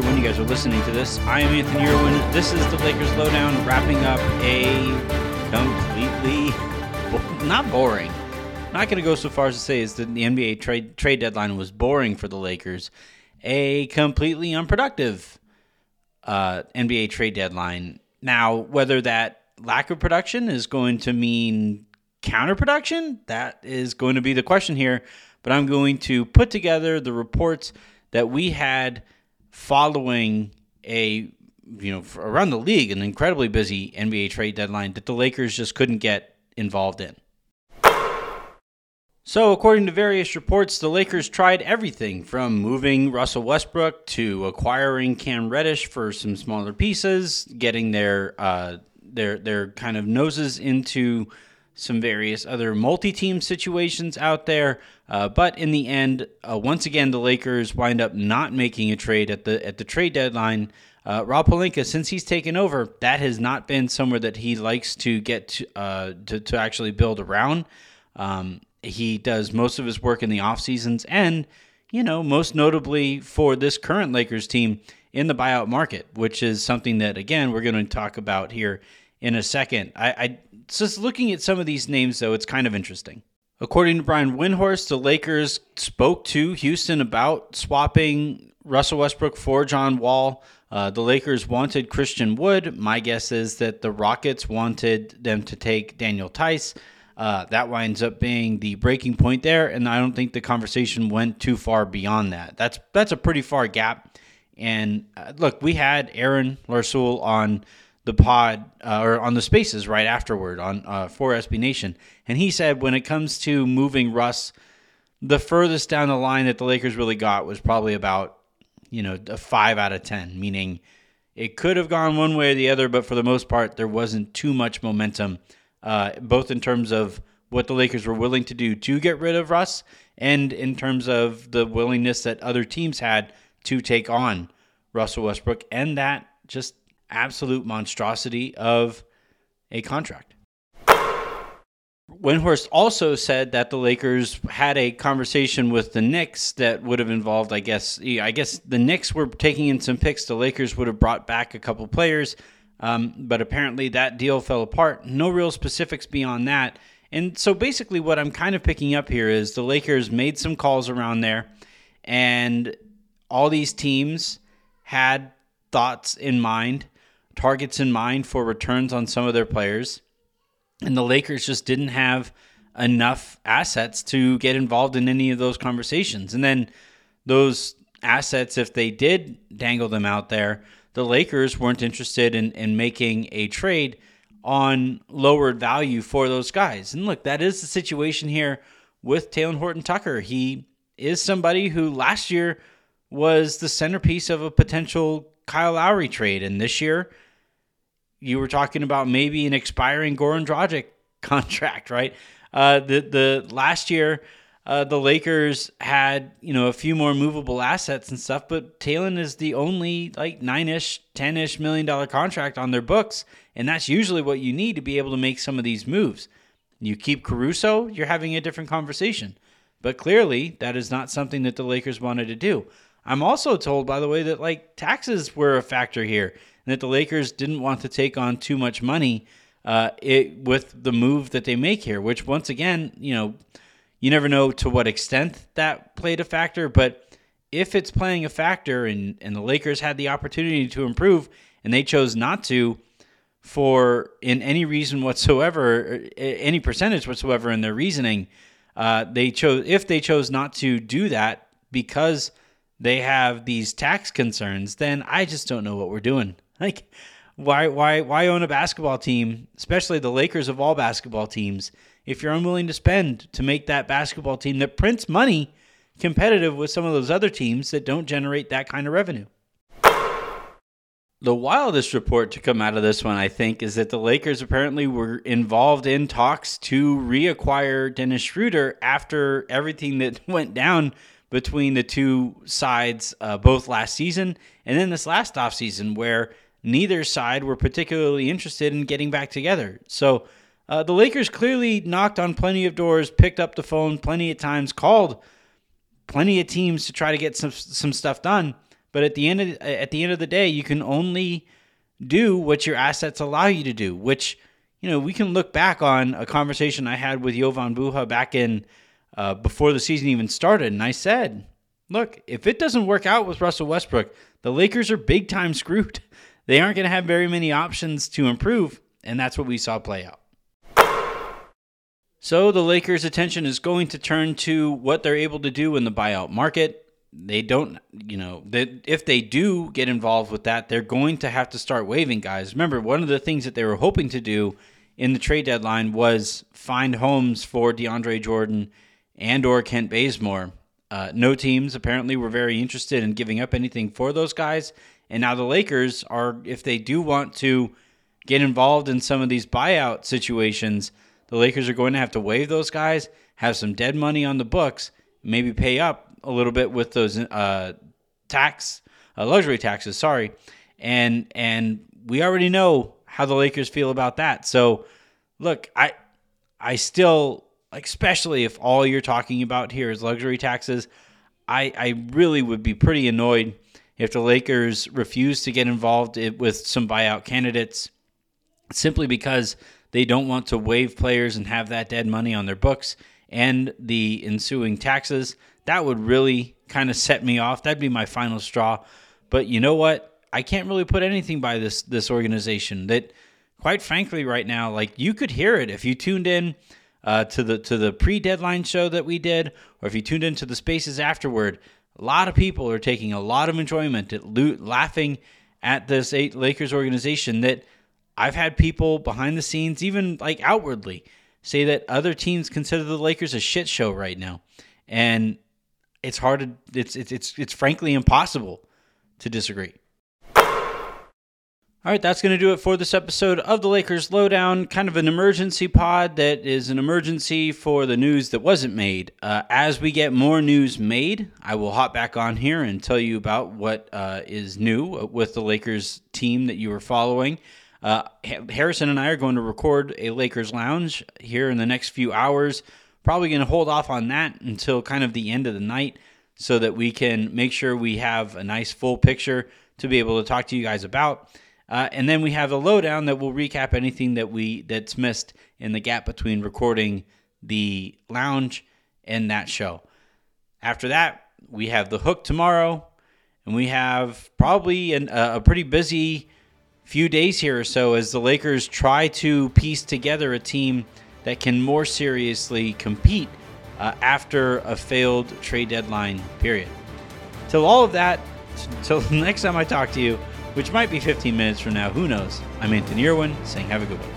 when you guys are listening to this. I am Anthony Irwin. This is the Lakers Lowdown, wrapping up a completely not boring. Not going to go so far as to say is that the NBA trade trade deadline was boring for the Lakers. A completely unproductive uh, NBA trade deadline. Now, whether that lack of production is going to mean counterproduction, that is going to be the question here. But I'm going to put together the reports that we had following a you know around the league an incredibly busy NBA trade deadline that the Lakers just couldn't get involved in. So, according to various reports, the Lakers tried everything from moving Russell Westbrook to acquiring Cam Reddish for some smaller pieces, getting their uh, their their kind of noses into some various other multi-team situations out there. Uh, but in the end, uh, once again, the Lakers wind up not making a trade at the at the trade deadline. Uh, Rob Pelinka, since he's taken over, that has not been somewhere that he likes to get to uh, to, to, actually build around. Um, he does most of his work in the off seasons, and you know, most notably for this current Lakers team in the buyout market, which is something that again we're going to talk about here in a second. I, I just looking at some of these names, though, it's kind of interesting. According to Brian Windhorst, the Lakers spoke to Houston about swapping Russell Westbrook for John Wall. Uh, the Lakers wanted Christian Wood. My guess is that the Rockets wanted them to take Daniel Theis. Uh, that winds up being the breaking point there, and I don't think the conversation went too far beyond that. That's that's a pretty far gap. And uh, look, we had Aaron Larsoul on the pod uh, or on the spaces right afterward on uh, for SB Nation, and he said when it comes to moving Russ, the furthest down the line that the Lakers really got was probably about you know a five out of ten, meaning it could have gone one way or the other, but for the most part there wasn't too much momentum, uh, both in terms of what the Lakers were willing to do to get rid of Russ, and in terms of the willingness that other teams had to take on Russell Westbrook, and that just absolute monstrosity of a contract. Windhorst also said that the Lakers had a conversation with the Knicks that would have involved, I guess, I guess the Knicks were taking in some picks. The Lakers would have brought back a couple players, um, but apparently that deal fell apart. No real specifics beyond that. And so basically, what I'm kind of picking up here is the Lakers made some calls around there, and all these teams had thoughts in mind targets in mind for returns on some of their players. And the Lakers just didn't have enough assets to get involved in any of those conversations. And then those assets, if they did dangle them out there, the Lakers weren't interested in, in making a trade on lowered value for those guys. And look, that is the situation here with Talen Horton Tucker. He is somebody who last year was the centerpiece of a potential Kyle Lowry trade. And this year, you were talking about maybe an expiring Goran Dragic contract, right? Uh, the the last year, uh, the Lakers had you know a few more movable assets and stuff, but Talen is the only like nine ish, ten ish million dollar contract on their books, and that's usually what you need to be able to make some of these moves. You keep Caruso, you're having a different conversation, but clearly that is not something that the Lakers wanted to do. I'm also told, by the way, that like taxes were a factor here and that the Lakers didn't want to take on too much money uh, it, with the move that they make here, which once again, you know, you never know to what extent that played a factor, but if it's playing a factor and, and the Lakers had the opportunity to improve and they chose not to for in any reason whatsoever, any percentage whatsoever in their reasoning, uh, they chose if they chose not to do that because they have these tax concerns, then I just don't know what we're doing. Like, why, why, why own a basketball team, especially the Lakers of all basketball teams, if you're unwilling to spend to make that basketball team that prints money competitive with some of those other teams that don't generate that kind of revenue? The wildest report to come out of this one, I think, is that the Lakers apparently were involved in talks to reacquire Dennis Schroeder after everything that went down between the two sides, uh, both last season and then this last offseason, where neither side were particularly interested in getting back together. So uh, the Lakers clearly knocked on plenty of doors, picked up the phone plenty of times, called plenty of teams to try to get some some stuff done. But at the end of at the end of the day, you can only do what your assets allow you to do. Which you know we can look back on a conversation I had with Jovan Buha back in uh, before the season even started, and I said, "Look, if it doesn't work out with Russell Westbrook, the Lakers are big time screwed. They aren't going to have very many options to improve, and that's what we saw play out." So the Lakers' attention is going to turn to what they're able to do in the buyout market. They don't, you know, that if they do get involved with that, they're going to have to start waiving guys. Remember, one of the things that they were hoping to do in the trade deadline was find homes for DeAndre Jordan and or Kent Bazemore. Uh, no teams apparently were very interested in giving up anything for those guys, and now the Lakers are, if they do want to get involved in some of these buyout situations the Lakers are going to have to waive those guys, have some dead money on the books, maybe pay up a little bit with those uh, tax uh, luxury taxes. Sorry, and and we already know how the Lakers feel about that. So, look, I I still especially if all you're talking about here is luxury taxes. I I really would be pretty annoyed if the Lakers refuse to get involved with some buyout candidates simply because they don't want to waive players and have that dead money on their books and the ensuing taxes. That would really kind of set me off. That'd be my final straw. But you know what? I can't really put anything by this this organization. That, quite frankly, right now, like you could hear it if you tuned in uh, to the to the pre deadline show that we did, or if you tuned into the spaces afterward. A lot of people are taking a lot of enjoyment at lo- laughing at this Lakers organization that I've had people behind the scenes, even like outwardly, say that other teams consider the Lakers a shit show right now, and it's hard to it's it's it's, it's frankly impossible to disagree. All right, that's going to do it for this episode of the Lakers Lowdown. Kind of an emergency pod that is an emergency for the news that wasn't made. Uh, as we get more news made, I will hop back on here and tell you about what uh, is new with the Lakers team that you were following. Uh, Harrison and I are going to record a Lakers Lounge here in the next few hours. Probably going to hold off on that until kind of the end of the night so that we can make sure we have a nice full picture to be able to talk to you guys about. Uh, and then we have a lowdown that will recap anything that we that's missed in the gap between recording the lounge and that show. After that, we have the hook tomorrow, and we have probably an, a pretty busy few days here or so as the Lakers try to piece together a team that can more seriously compete uh, after a failed trade deadline period. Till all of that, till next time I talk to you, which might be 15 minutes from now, who knows? I'm Anthony Irwin saying have a good one.